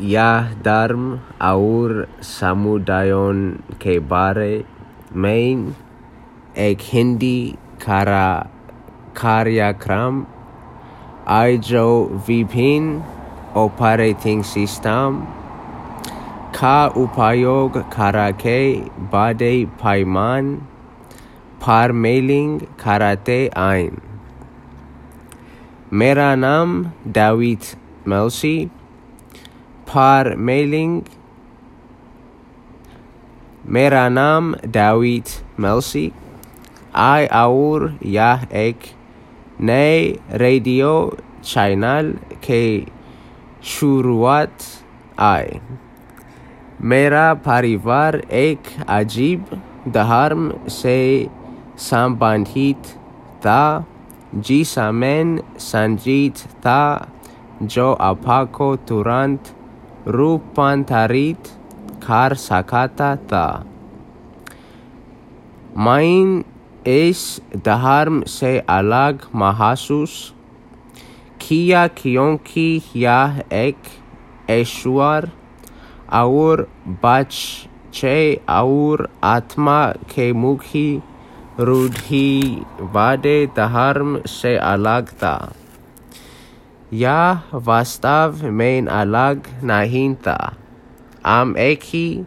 यह धर्म और समुदायों के बारे में एक हिंदी कार्य कार्यक्रम है जो विभिन्न ऑपरेटिंग सिस्टम का उपयोग करके बड़े पैमान पर मेलिंग करते हैं मेरा नाम दाविद मेल्सी पर मेलिंग मेरा नाम दाविद मेल्सी आई और यह एक नए रेडियो चैनल के शुरुआत आए मेरा परिवार एक अजीब धर्म से संबंधित था जी जिसमें संजीत था जो आपको तुरंत रूपांतरित कर सकता था। मैं इस धर्म से अलग महसूस किया क्योंकि यह एक ईश्वर और बच्चे और आत्मा के मुखी रूढ़िवादी धर्म से अलग था। यह वास्तव में अलग नहीं था हम एक ही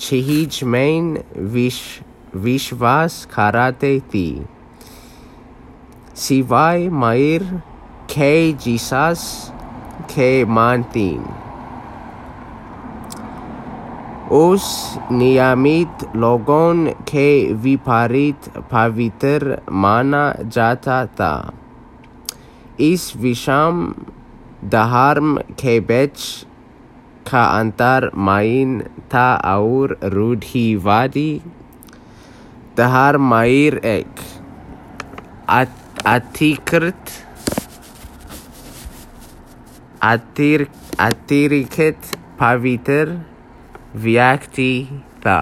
चीज़ में विश, विश्वास करते थे सिवाय मयर के जीसस के मानती उस नियमित लोगों के विपरीत पवित्र माना जाता था इस विषम धर्म के बीच का अंतर माइन था और रूढ़िवादी। धर्म मायर एक अधिकृत अतिरिक्त पवित्र व्यक्ति था।